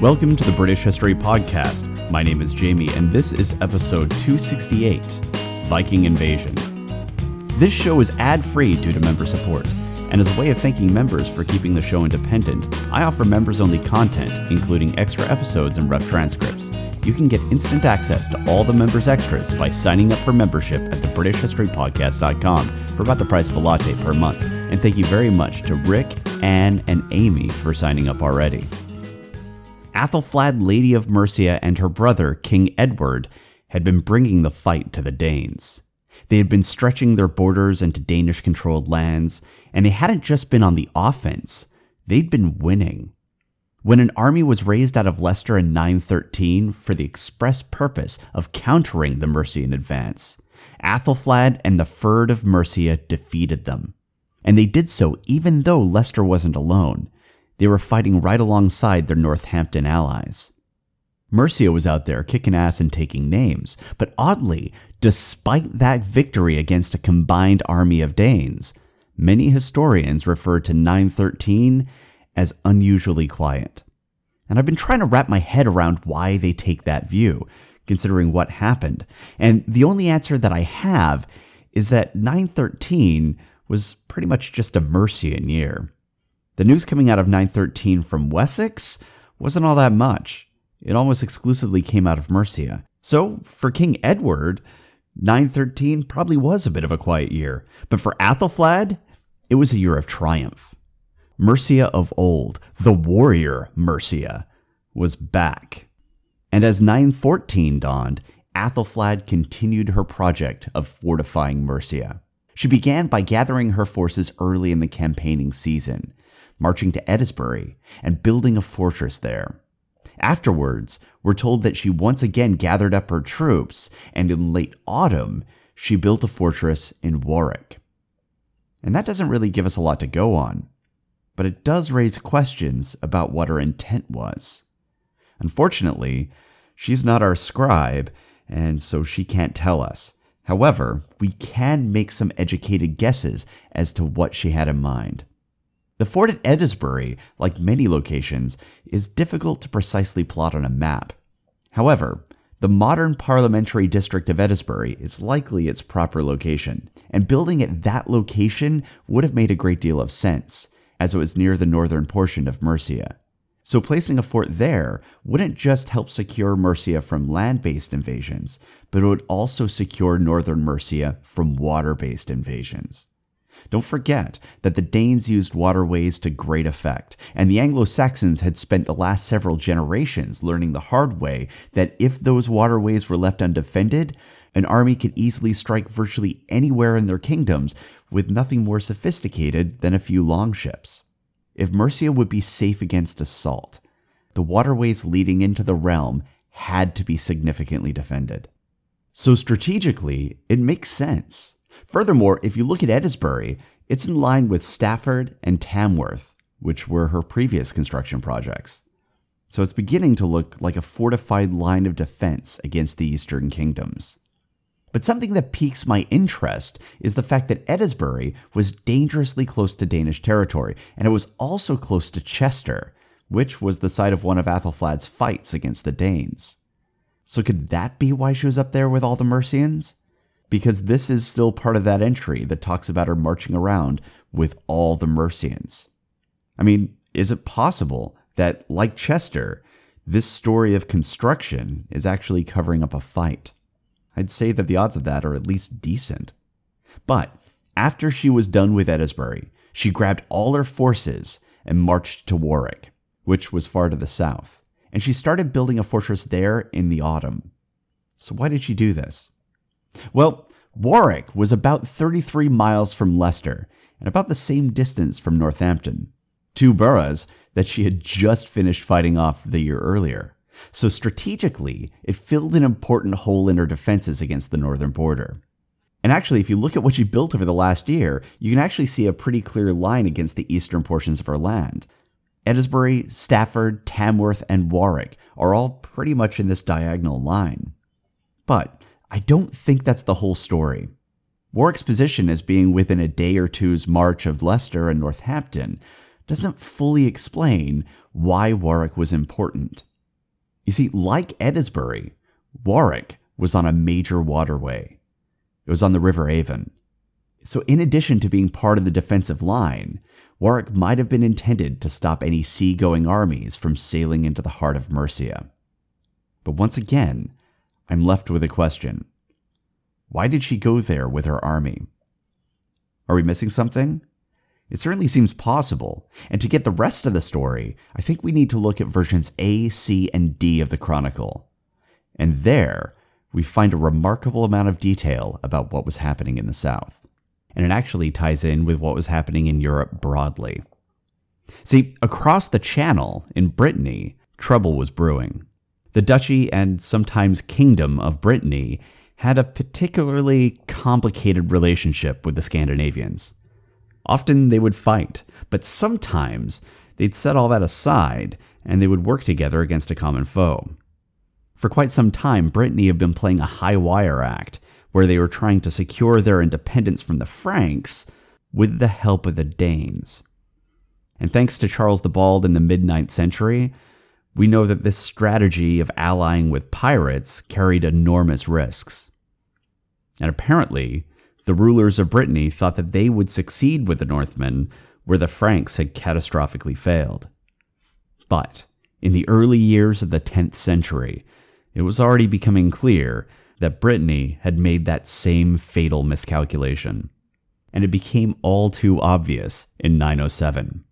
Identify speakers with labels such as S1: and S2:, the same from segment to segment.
S1: Welcome to the British History Podcast. My name is Jamie, and this is episode 268 Viking Invasion. This show is ad free due to member support, and as a way of thanking members for keeping the show independent, I offer members only content, including extra episodes and rough transcripts. You can get instant access to all the members' extras by signing up for membership at thebritishhistorypodcast.com for about the price of a latte per month. And thank you very much to Rick, Anne, and Amy for signing up already. Athelflaed, Lady of Mercia, and her brother, King Edward, had been bringing the fight to the Danes. They had been stretching their borders into Danish controlled lands, and they hadn't just been on the offense, they'd been winning. When an army was raised out of Leicester in 913 for the express purpose of countering the Mercian advance, Athelflaed and the Fyrd of Mercia defeated them. And they did so even though Leicester wasn't alone. They were fighting right alongside their Northampton allies. Mercia was out there kicking ass and taking names, but oddly, despite that victory against a combined army of Danes, many historians refer to 913 as unusually quiet. And I've been trying to wrap my head around why they take that view, considering what happened. And the only answer that I have is that 913 was pretty much just a Mercian year. The news coming out of 913 from Wessex wasn't all that much. It almost exclusively came out of Mercia. So, for King Edward, 913 probably was a bit of a quiet year. But for Athelflaed, it was a year of triumph. Mercia of old, the warrior Mercia, was back. And as 914 dawned, Athelflaed continued her project of fortifying Mercia. She began by gathering her forces early in the campaigning season marching to Edisbury and building a fortress there. Afterwards, we're told that she once again gathered up her troops, and in late autumn, she built a fortress in Warwick. And that doesn't really give us a lot to go on, but it does raise questions about what her intent was. Unfortunately, she's not our scribe, and so she can't tell us. However, we can make some educated guesses as to what she had in mind. The fort at Edisbury, like many locations, is difficult to precisely plot on a map. However, the modern parliamentary district of Edisbury is likely its proper location, and building at that location would have made a great deal of sense, as it was near the northern portion of Mercia. So placing a fort there wouldn't just help secure Mercia from land based invasions, but it would also secure northern Mercia from water based invasions. Don't forget that the Danes used waterways to great effect, and the Anglo Saxons had spent the last several generations learning the hard way that if those waterways were left undefended, an army could easily strike virtually anywhere in their kingdoms with nothing more sophisticated than a few longships. If Mercia would be safe against assault, the waterways leading into the realm had to be significantly defended. So strategically, it makes sense. Furthermore, if you look at Edisbury, it's in line with Stafford and Tamworth, which were her previous construction projects. So it's beginning to look like a fortified line of defense against the Eastern kingdoms. But something that piques my interest is the fact that Edisbury was dangerously close to Danish territory, and it was also close to Chester, which was the site of one of Athelflaed's fights against the Danes. So could that be why she was up there with all the Mercians? Because this is still part of that entry that talks about her marching around with all the Mercians. I mean, is it possible that, like Chester, this story of construction is actually covering up a fight? I'd say that the odds of that are at least decent. But after she was done with Edisbury, she grabbed all her forces and marched to Warwick, which was far to the south, and she started building a fortress there in the autumn. So, why did she do this? Well, Warwick was about 33 miles from Leicester and about the same distance from Northampton, two boroughs that she had just finished fighting off the year earlier. So strategically, it filled an important hole in her defenses against the northern border. And actually, if you look at what she built over the last year, you can actually see a pretty clear line against the eastern portions of her land. Edisbury, Stafford, Tamworth, and Warwick are all pretty much in this diagonal line. But I don't think that's the whole story. Warwick's position as being within a day or two's march of Leicester and Northampton doesn't fully explain why Warwick was important. You see, like Edisbury, Warwick was on a major waterway. It was on the River Avon. So, in addition to being part of the defensive line, Warwick might have been intended to stop any seagoing armies from sailing into the heart of Mercia. But once again, I'm left with a question Why did she go there with her army? Are we missing something? It certainly seems possible, and to get the rest of the story, I think we need to look at versions A, C, and D of the Chronicle. And there, we find a remarkable amount of detail about what was happening in the South and it actually ties in with what was happening in Europe broadly. See, across the channel in Brittany, trouble was brewing. The Duchy and sometimes Kingdom of Brittany had a particularly complicated relationship with the Scandinavians. Often they would fight, but sometimes they'd set all that aside and they would work together against a common foe. For quite some time, Brittany had been playing a high wire act where they were trying to secure their independence from the Franks with the help of the Danes. And thanks to Charles the Bald in the mid 9th century, we know that this strategy of allying with pirates carried enormous risks. And apparently, the rulers of Brittany thought that they would succeed with the Northmen where the Franks had catastrophically failed. But in the early years of the 10th century, it was already becoming clear that Brittany had made that same fatal miscalculation. And it became all too obvious in 907,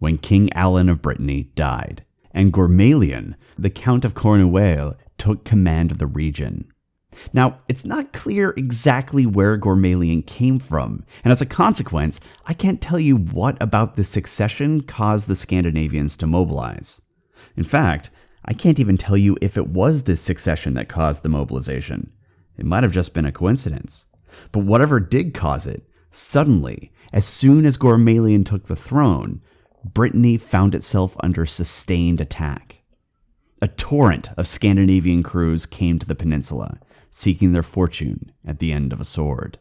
S1: when King Alan of Brittany died, and Gormalion, the Count of Cornouaille, took command of the region. Now, it's not clear exactly where Gormalion came from, and as a consequence, I can't tell you what about the succession caused the Scandinavians to mobilize. In fact, I can't even tell you if it was this succession that caused the mobilization. It might have just been a coincidence. But whatever did cause it, suddenly, as soon as Gormalion took the throne, Brittany found itself under sustained attack. A torrent of Scandinavian crews came to the peninsula, seeking their fortune at the end of a sword.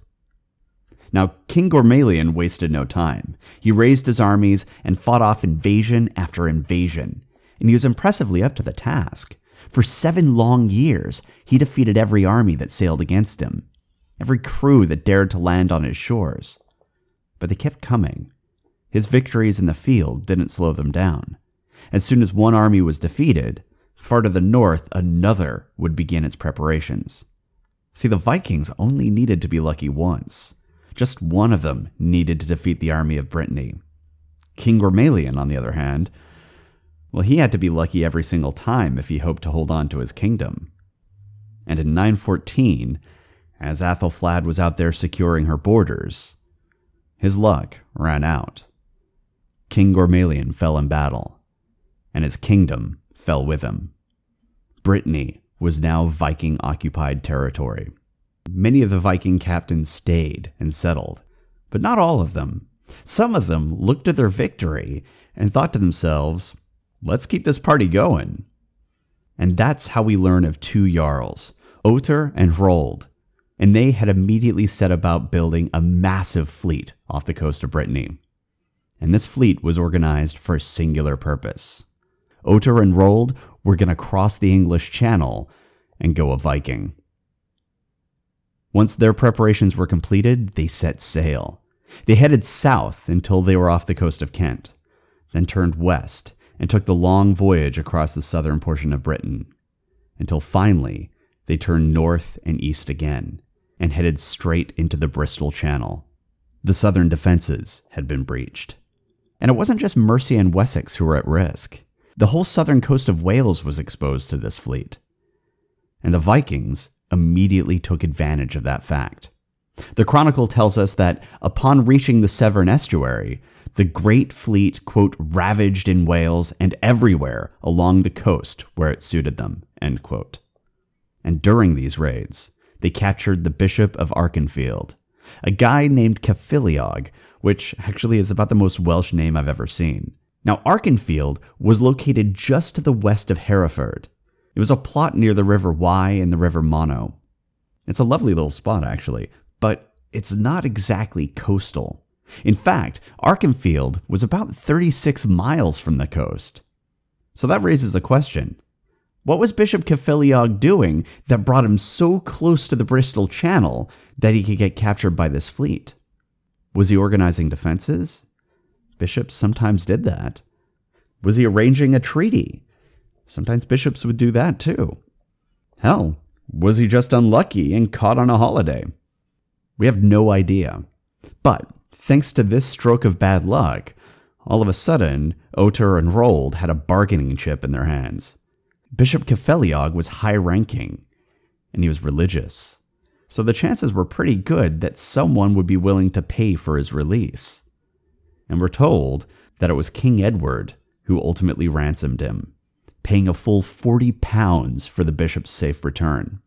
S1: Now, King Gormalion wasted no time. He raised his armies and fought off invasion after invasion, and he was impressively up to the task. For seven long years, he defeated every army that sailed against him, every crew that dared to land on his shores. But they kept coming. His victories in the field didn't slow them down. As soon as one army was defeated, far to the north, another would begin its preparations. See, the Vikings only needed to be lucky once. Just one of them needed to defeat the army of Brittany. King Gormalion, on the other hand, well, he had to be lucky every single time if he hoped to hold on to his kingdom. And in 914, as Athelflaed was out there securing her borders, his luck ran out. King Gormalion fell in battle, and his kingdom fell with him. Brittany was now Viking occupied territory. Many of the Viking captains stayed and settled, but not all of them. Some of them looked at their victory and thought to themselves, let's keep this party going. And that's how we learn of two Jarls, Otter and Hrold. And they had immediately set about building a massive fleet off the coast of Brittany. And this fleet was organized for a singular purpose. Otter and Hrold were going to cross the English Channel and go a Viking. Once their preparations were completed, they set sail. They headed south until they were off the coast of Kent, then turned west and took the long voyage across the southern portion of Britain, until finally they turned north and east again and headed straight into the Bristol Channel. The southern defenses had been breached. And it wasn't just Mercia and Wessex who were at risk. The whole southern coast of Wales was exposed to this fleet. And the Vikings immediately took advantage of that fact. The Chronicle tells us that upon reaching the Severn estuary, the great fleet, quote, ravaged in Wales and everywhere along the coast where it suited them, end quote. And during these raids, they captured the Bishop of Archenfield, a guy named Cyfeiliog, which actually is about the most Welsh name I've ever seen. Now, Archenfield was located just to the west of Hereford. It was a plot near the River Wye and the River Monnow. It's a lovely little spot, actually, but it's not exactly coastal. In fact, Archenfield was about 36 miles from the coast. So that raises a question. What was Bishop Cyfeiliog doing that brought him so close to the Bristol Channel that he could get captured by this fleet? Was he organizing defenses? Bishops sometimes did that. Was he arranging a treaty? Sometimes bishops would do that too. Hell, was he just unlucky and caught on a holiday? We have no idea. But thanks to this stroke of bad luck, all of a sudden, Oter and Rold had a bargaining chip in their hands. Bishop Cyfeiliog was high ranking, and he was religious. So the chances were pretty good that someone would be willing to pay for his release. And we're told that it was King Edward who ultimately ransomed him, paying a full 40 pounds for the bishop's safe return.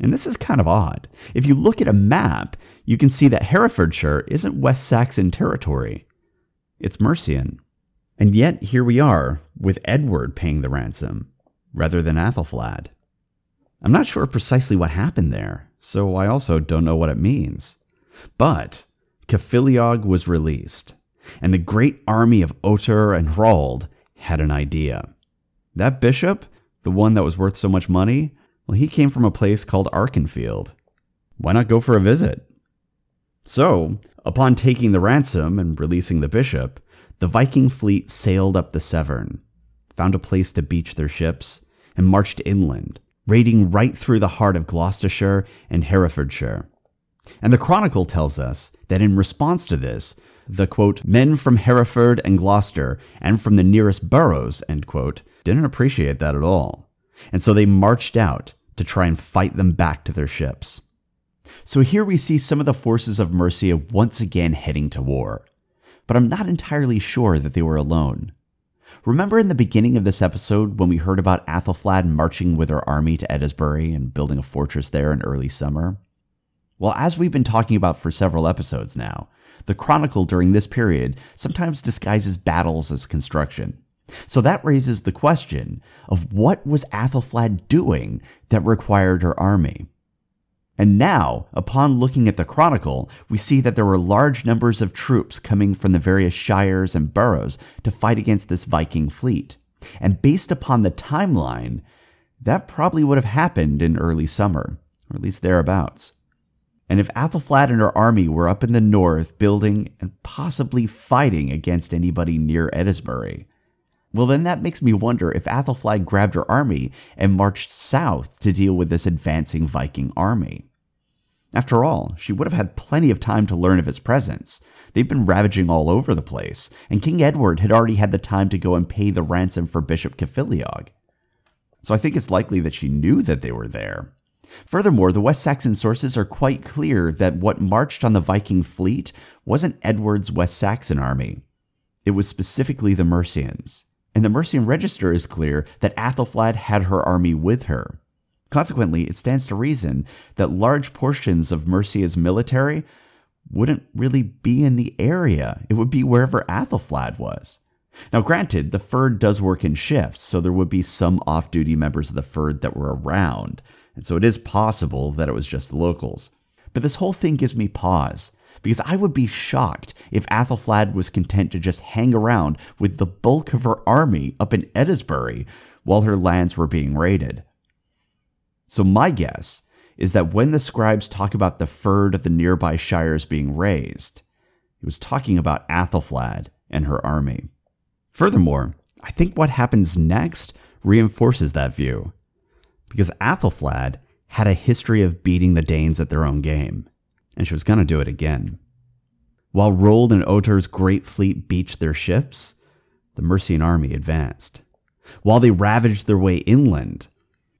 S1: And this is kind of odd. If you look at a map, you can see that Herefordshire isn't West Saxon territory, it's Mercian. And yet, here we are, with Edward paying the ransom, rather than Athelflaed. I'm not sure precisely what happened there, so I also don't know what it means. But Cyfeiliog was released, and the great army of Otter and Hrold had an idea. That bishop, the one that was worth so much money, well, he came from a place called Archenfield. Why not go for a visit? So, upon taking the ransom and releasing the bishop, the Viking fleet sailed up the Severn, found a place to beach their ships, and marched inland, raiding right through the heart of Gloucestershire and Herefordshire. And the Chronicle tells us that in response to this, the quote, men from Hereford and Gloucester and from the nearest boroughs, end quote, didn't appreciate that at all. And so they marched out to try and fight them back to their ships. So here we see some of the forces of Mercia once again heading to war. But I'm not entirely sure that they were alone. Remember in the beginning of this episode when we heard about Athelflaed marching with her army to Eddesbury and building a fortress there in early summer? Well, as we've been talking about for several episodes now, the Chronicle during this period sometimes disguises battles as construction. So that raises the question of what was Athelflaed doing that required her army? And now, upon looking at the Chronicle, we see that there were large numbers of troops coming from the various shires and boroughs to fight against this Viking fleet. And based upon the timeline, that probably would have happened in early summer, or at least thereabouts. And if Athelflaed and her army were up in the north building and possibly fighting against anybody near Eddesbury, well, then that makes me wonder if Athelflaed grabbed her army and marched south to deal with this advancing Viking army. After all, she would have had plenty of time to learn of its presence. They've been ravaging all over the place, and King Edward had already had the time to go and pay the ransom for Bishop Cyfeiliog. So I think it's likely that she knew that they were there. Furthermore, the West Saxon sources are quite clear that what marched on the Viking fleet wasn't Edward's West Saxon army. It was specifically the Mercians. And the Mercian register is clear that Athelflaed had her army with her. Consequently, it stands to reason that large portions of Mercia's military wouldn't really be in the area. It would be wherever Athelflaed was. Now, granted, the Fyrd does work in shifts, so there would be some off duty members of the Fyrd that were around and so it is possible that it was just the locals. But this whole thing gives me pause, because I would be shocked if Athelflaed was content to just hang around with the bulk of her army up in Eddesbury while her lands were being raided. So my guess is that when the scribes talk about the fyrd of the nearby shires being raised, he was talking about Athelflaed and her army. Furthermore, I think what happens next reinforces that view because Athelflaed had a history of beating the Danes at their own game, and she was going to do it again. While Rold and Otter's great fleet beached their ships, the Mercian army advanced. While they ravaged their way inland,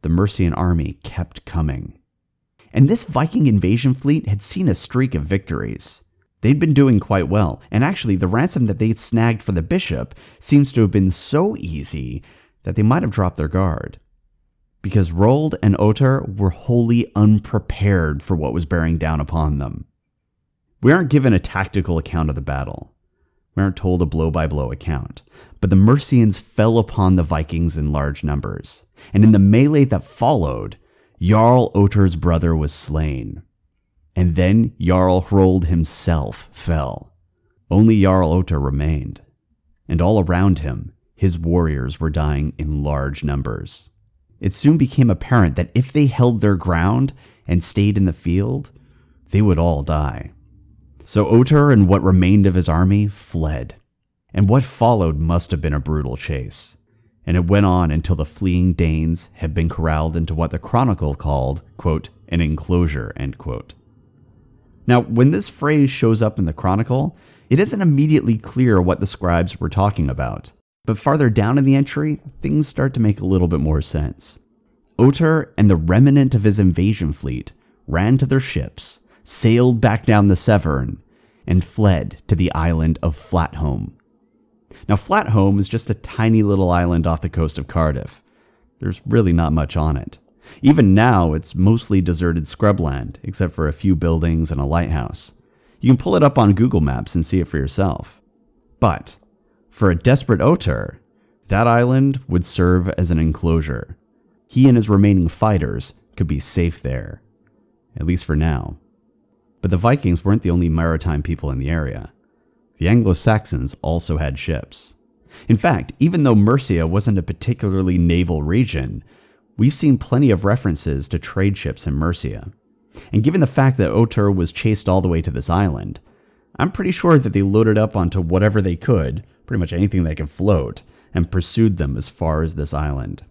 S1: the Mercian army kept coming. And this Viking invasion fleet had seen a streak of victories. They'd been doing quite well, and actually, the ransom that they'd snagged for the bishop seems to have been so easy that they might have dropped their guard because Rold and Otter were wholly unprepared for what was bearing down upon them. We aren't given a tactical account of the battle. We aren't told a blow by blow account, but the Mercians fell upon the Vikings in large numbers, and in the melee that followed, Jarl Otter's brother was slain. And then Jarl Hrold himself fell. Only Jarl Otter remained, and all around him his warriors were dying in large numbers. It soon became apparent that if they held their ground and stayed in the field, they would all die. So Otur and what remained of his army fled, and what followed must have been a brutal chase. And it went on until the fleeing Danes had been corralled into what the Chronicle called, quote, an enclosure, end quote. Now, when this phrase shows up in the Chronicle, it isn't immediately clear what the scribes were talking about. But farther down in the entry, things start to make a little bit more sense. Otur and the remnant of his invasion fleet ran to their ships, sailed back down the Severn, and fled to the island of Flatholm. Now, Flatholm is just a tiny little island off the coast of Cardiff. There's really not much on it. Even now, it's mostly deserted scrubland, except for a few buildings and a lighthouse. You can pull it up on Google Maps and see it for yourself. But for a desperate Otur, that island would serve as an enclosure. He and his remaining fighters could be safe there, at least for now. But the Vikings weren't the only maritime people in the area. The Anglo Saxons also had ships. In fact, even though Mercia wasn't a particularly naval region, we've seen plenty of references to trade ships in Mercia. And given the fact that Otur was chased all the way to this island, I'm pretty sure that they loaded up onto whatever they could pretty much anything that could float, and pursued them as far as this island.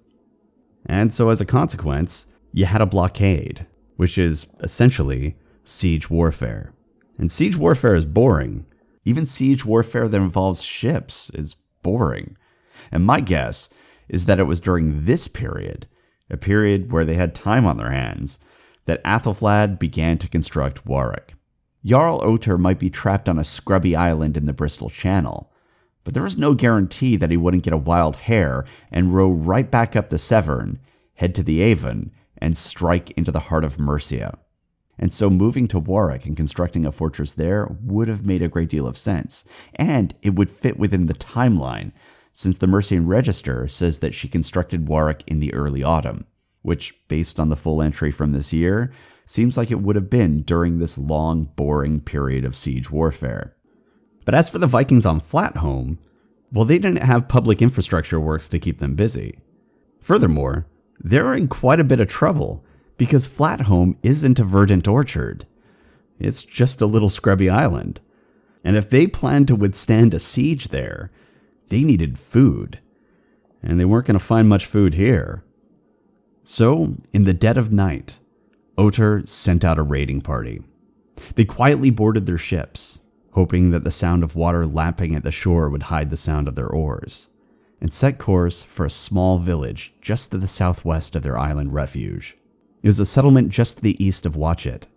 S1: And so, as a consequence, you had a blockade, which is essentially siege warfare. And siege warfare is boring. Even siege warfare that involves ships is boring. And my guess is that it was during this period, a period where they had time on their hands, that Athelflaed began to construct Warwick. Jarl Otur might be trapped on a scrubby island in the Bristol Channel, but there was no guarantee that he wouldn't get a wild hare and row right back up the Severn, head to the Avon, and strike into the heart of Mercia. And so moving to Warwick and constructing a fortress there would have made a great deal of sense, and it would fit within the timeline, since the Mercian Register says that she constructed Warwick in the early autumn, which, based on the full entry from this year, seems like it would have been during this long, boring period of siege warfare. But as for the Vikings on Flatholm, well, they didn't have public infrastructure works to keep them busy. Furthermore, they're in quite a bit of trouble because Flatholm isn't a verdant orchard. It's just a little scrubby island. And if they planned to withstand a siege there, they needed food. And they weren't going to find much food here. So, in the dead of night, Otur sent out a raiding party. They quietly boarded their ships, hoping that the sound of water lapping at the shore would hide the sound of their oars, and set course for a small village just to the southwest of their island refuge. It was a settlement just to the east of Watchet,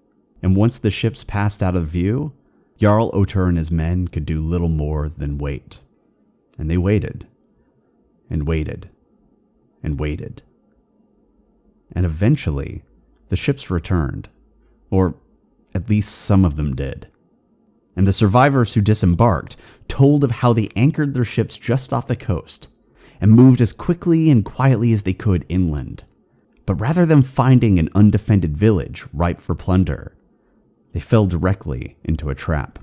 S1: and once the ships passed out of view, Jarl Otur and his men could do little more than wait. And they waited, and waited, and waited. And eventually, the ships returned, or at least some of them did and the survivors who disembarked told of how they anchored their ships just off the coast and moved as quickly and quietly as they could inland. But rather than finding an undefended village ripe for plunder, they fell directly into a trap.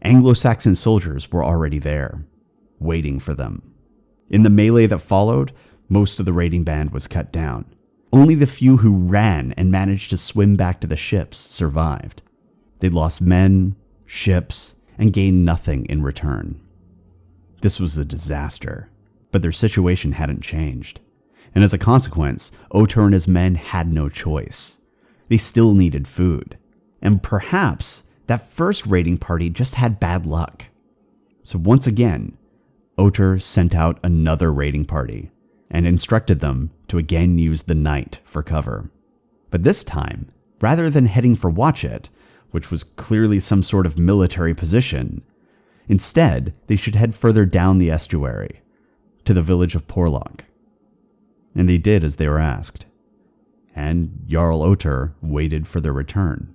S1: Anglo Saxon soldiers were already there, waiting for them. In the melee that followed, most of the raiding band was cut down. Only the few who ran and managed to swim back to the ships survived. They lost men, ships, and gained nothing in return. This was a disaster, but their situation hadn't changed. And as a consequence, Otur and his men had no choice. They still needed food. And perhaps that first raiding party just had bad luck. So once again, Otur sent out another raiding party and instructed them to again use the night for cover. But this time, rather than heading for Watchet, which was clearly some sort of military position. Instead, they should head further down the estuary, to the village of Porlock. And they did as they were asked. And Jarl Otur waited for their return.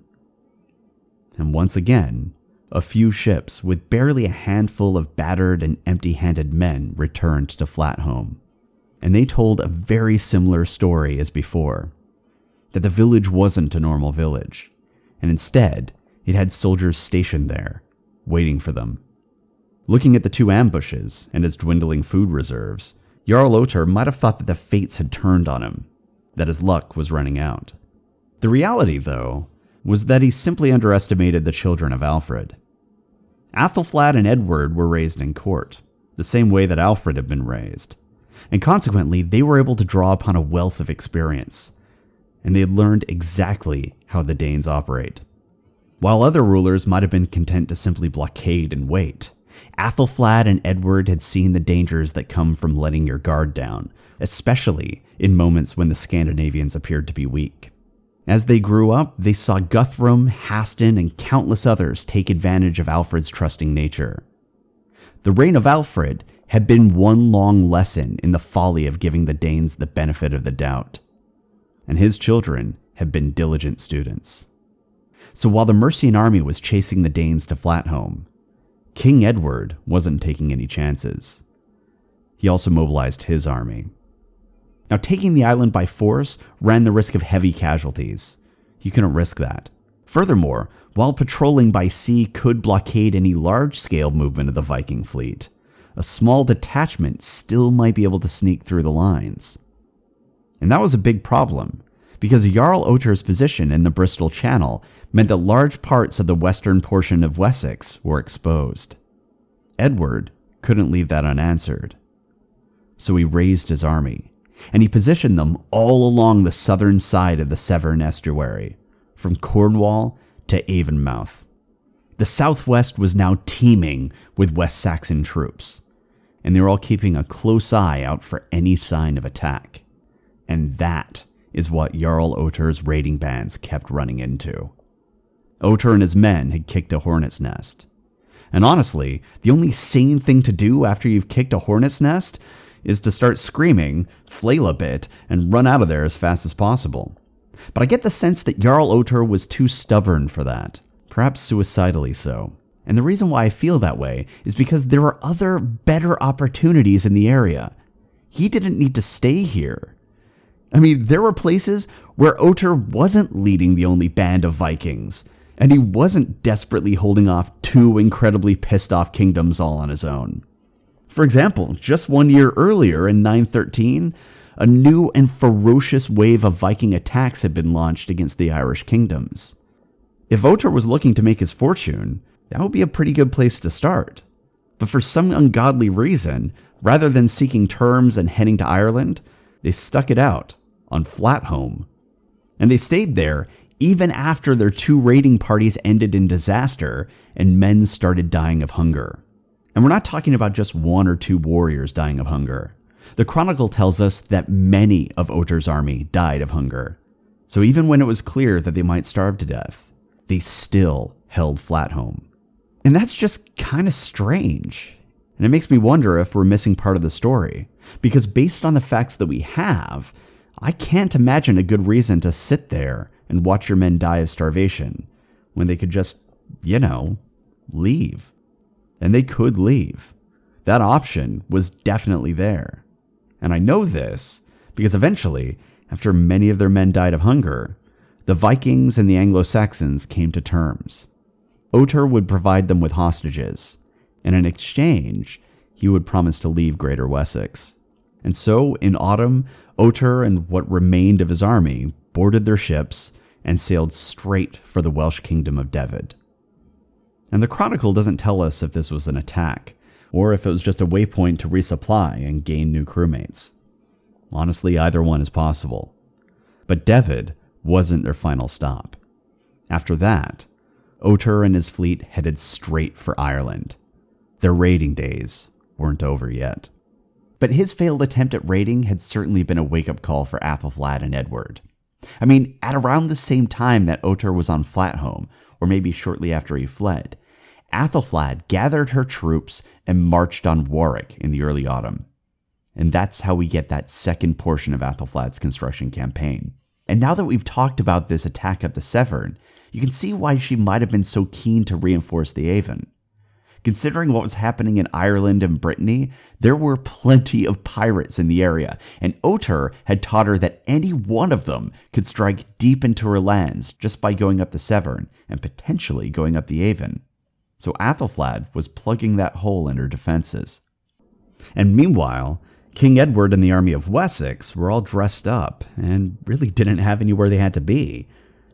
S1: And once again, a few ships with barely a handful of battered and empty handed men returned to Flatholm. And they told a very similar story as before that the village wasn't a normal village and instead, it had soldiers stationed there, waiting for them. Looking at the two ambushes and its dwindling food reserves, Jarl might have thought that the fates had turned on him, that his luck was running out. The reality, though, was that he simply underestimated the children of Alfred. Athelflaed and Edward were raised in court, the same way that Alfred had been raised, and consequently, they were able to draw upon a wealth of experience, and they had learned exactly how the Danes operate. While other rulers might have been content to simply blockade and wait, Athelflaed and Edward had seen the dangers that come from letting your guard down, especially in moments when the Scandinavians appeared to be weak. As they grew up, they saw Guthrum, Haston, and countless others take advantage of Alfred's trusting nature. The reign of Alfred had been one long lesson in the folly of giving the Danes the benefit of the doubt, and his children had been diligent students. So while the Mercian army was chasing the Danes to Flatholm, King Edward wasn't taking any chances. He also mobilized his army. Now, taking the island by force ran the risk of heavy casualties. You couldn't risk that. Furthermore, while patrolling by sea could blockade any large scale movement of the Viking fleet, a small detachment still might be able to sneak through the lines. And that was a big problem, because Jarl Otter's position in the Bristol Channel meant that large parts of the western portion of Wessex were exposed. Edward couldn't leave that unanswered. So he raised his army, and he positioned them all along the southern side of the Severn estuary, from Cornwall to Avonmouth. The southwest was now teeming with West Saxon troops, and they were all keeping a close eye out for any sign of attack. And that is what Jarl Otter's raiding bands kept running into. Otter and his men had kicked a hornet's nest. And honestly, the only sane thing to do after you've kicked a hornet's nest is to start screaming, flail a bit, and run out of there as fast as possible. But I get the sense that Jarl Otter was too stubborn for that, perhaps suicidally so. And the reason why I feel that way is because there were other, better opportunities in the area. He didn't need to stay here. I mean, there were places where Otter wasn't leading the only band of Vikings, and he wasn't desperately holding off two incredibly pissed off kingdoms all on his own. For example, just one year earlier in 913, a new and ferocious wave of Viking attacks had been launched against the Irish kingdoms. If Otter was looking to make his fortune, that would be a pretty good place to start. But for some ungodly reason, rather than seeking terms and heading to Ireland, they stuck it out on Flatholm. And they stayed there even after their two raiding parties ended in disaster and men started dying of hunger. And we're not talking about just one or two warriors dying of hunger. The Chronicle tells us that many of Otter's army died of hunger. So even when it was clear that they might starve to death, they still held Flatholm. And that's just kind of strange. And it makes me wonder if we're missing part of the story. Because based on the facts that we have, I can't imagine a good reason to sit there and watch your men die of starvation when they could just, you know, leave. And they could leave. That option was definitely there. And I know this because eventually, after many of their men died of hunger, the Vikings and the Anglo Saxons came to terms. Otter would provide them with hostages, and in exchange, he would promise to leave Greater Wessex. And so, in autumn, Otter and what remained of his army boarded their ships and sailed straight for the Welsh kingdom of Dyfed. And the Chronicle doesn't tell us if this was an attack, or if it was just a waypoint to resupply and gain new crewmates. Honestly, either one is possible. But Dyfed wasn't their final stop. After that, Otter and his fleet headed straight for Ireland. Their raiding days weren't over yet. But his failed attempt at raiding had certainly been a wake up call for Athelflaed and Edward. I mean, at around the same time that Otter was on Flatholm, or maybe shortly after he fled, Athelflaed gathered her troops and marched on Warwick in the early autumn. And that's how we get that second portion of Athelflaed's construction campaign. And now that we've talked about this attack at the Severn, you can see why she might have been so keen to reinforce the Avon. Considering what was happening in Ireland and Brittany, there were plenty of pirates in the area, and Otter had taught her that any one of them could strike deep into her lands just by going up the Severn and potentially going up the Avon. So Athelflaed was plugging that hole in her defenses. And meanwhile, King Edward and the army of Wessex were all dressed up and really didn't have anywhere they had to be.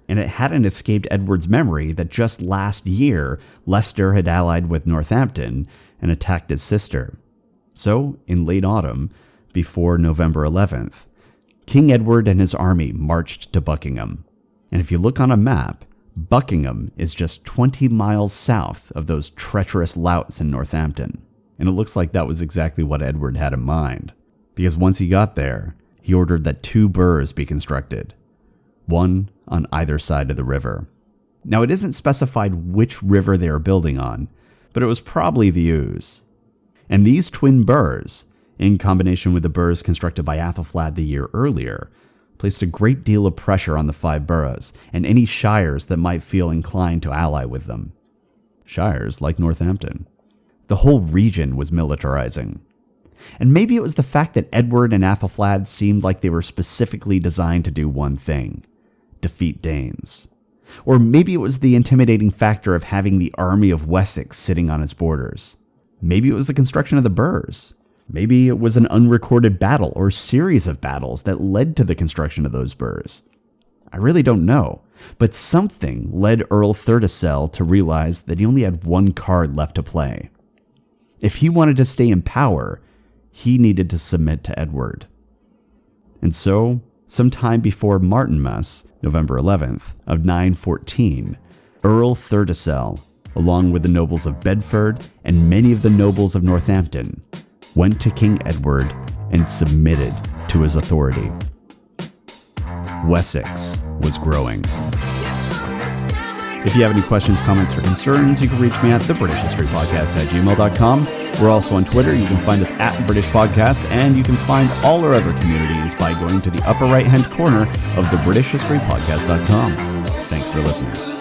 S1: And it hadn't escaped Edward's memory that just last year, Leicester had allied with Northampton and attacked his sister. So, in late autumn, before November 11th, King Edward and his army marched to Buckingham. And if you look on a map, Buckingham is just 20 miles south of those treacherous louts in Northampton. And it looks like that was exactly what Edward had in mind. Because once he got there, he ordered that two burhs be constructed, one on either side of the river. Now, it isn't specified which river they are building on, but it was probably the Ouse. And these twin burhs, in combination with the burhs constructed by Athelflaed the year earlier, placed a great deal of pressure on the five boroughs and any shires that might feel inclined to ally with them. Shires like Northampton. The whole region was militarizing. And maybe it was the fact that Edward and Athelflaed seemed like they were specifically designed to do one thing defeat Danes. Or maybe it was the intimidating factor of having the army of Wessex sitting on its borders. Maybe it was the construction of the burhs. Maybe it was an unrecorded battle or series of battles that led to the construction of those burhs. I really don't know, but something led Earl Thurtecel to realize that he only had one card left to play. If he wanted to stay in power, he needed to submit to Edward. And so, sometime before Martinmas, November 11th, of 914, Earl Thurtecel, along with the nobles of Bedford and many of the nobles of Northampton, went to King Edward and submitted to his authority. Wessex was growing. If you have any questions, comments, or concerns, you can reach me at the British History Podcast at gmail.com. We're also on Twitter. You can find us at British Podcast, and you can find all our other communities by going to the upper right hand corner of the British History Podcast.com. Thanks for listening.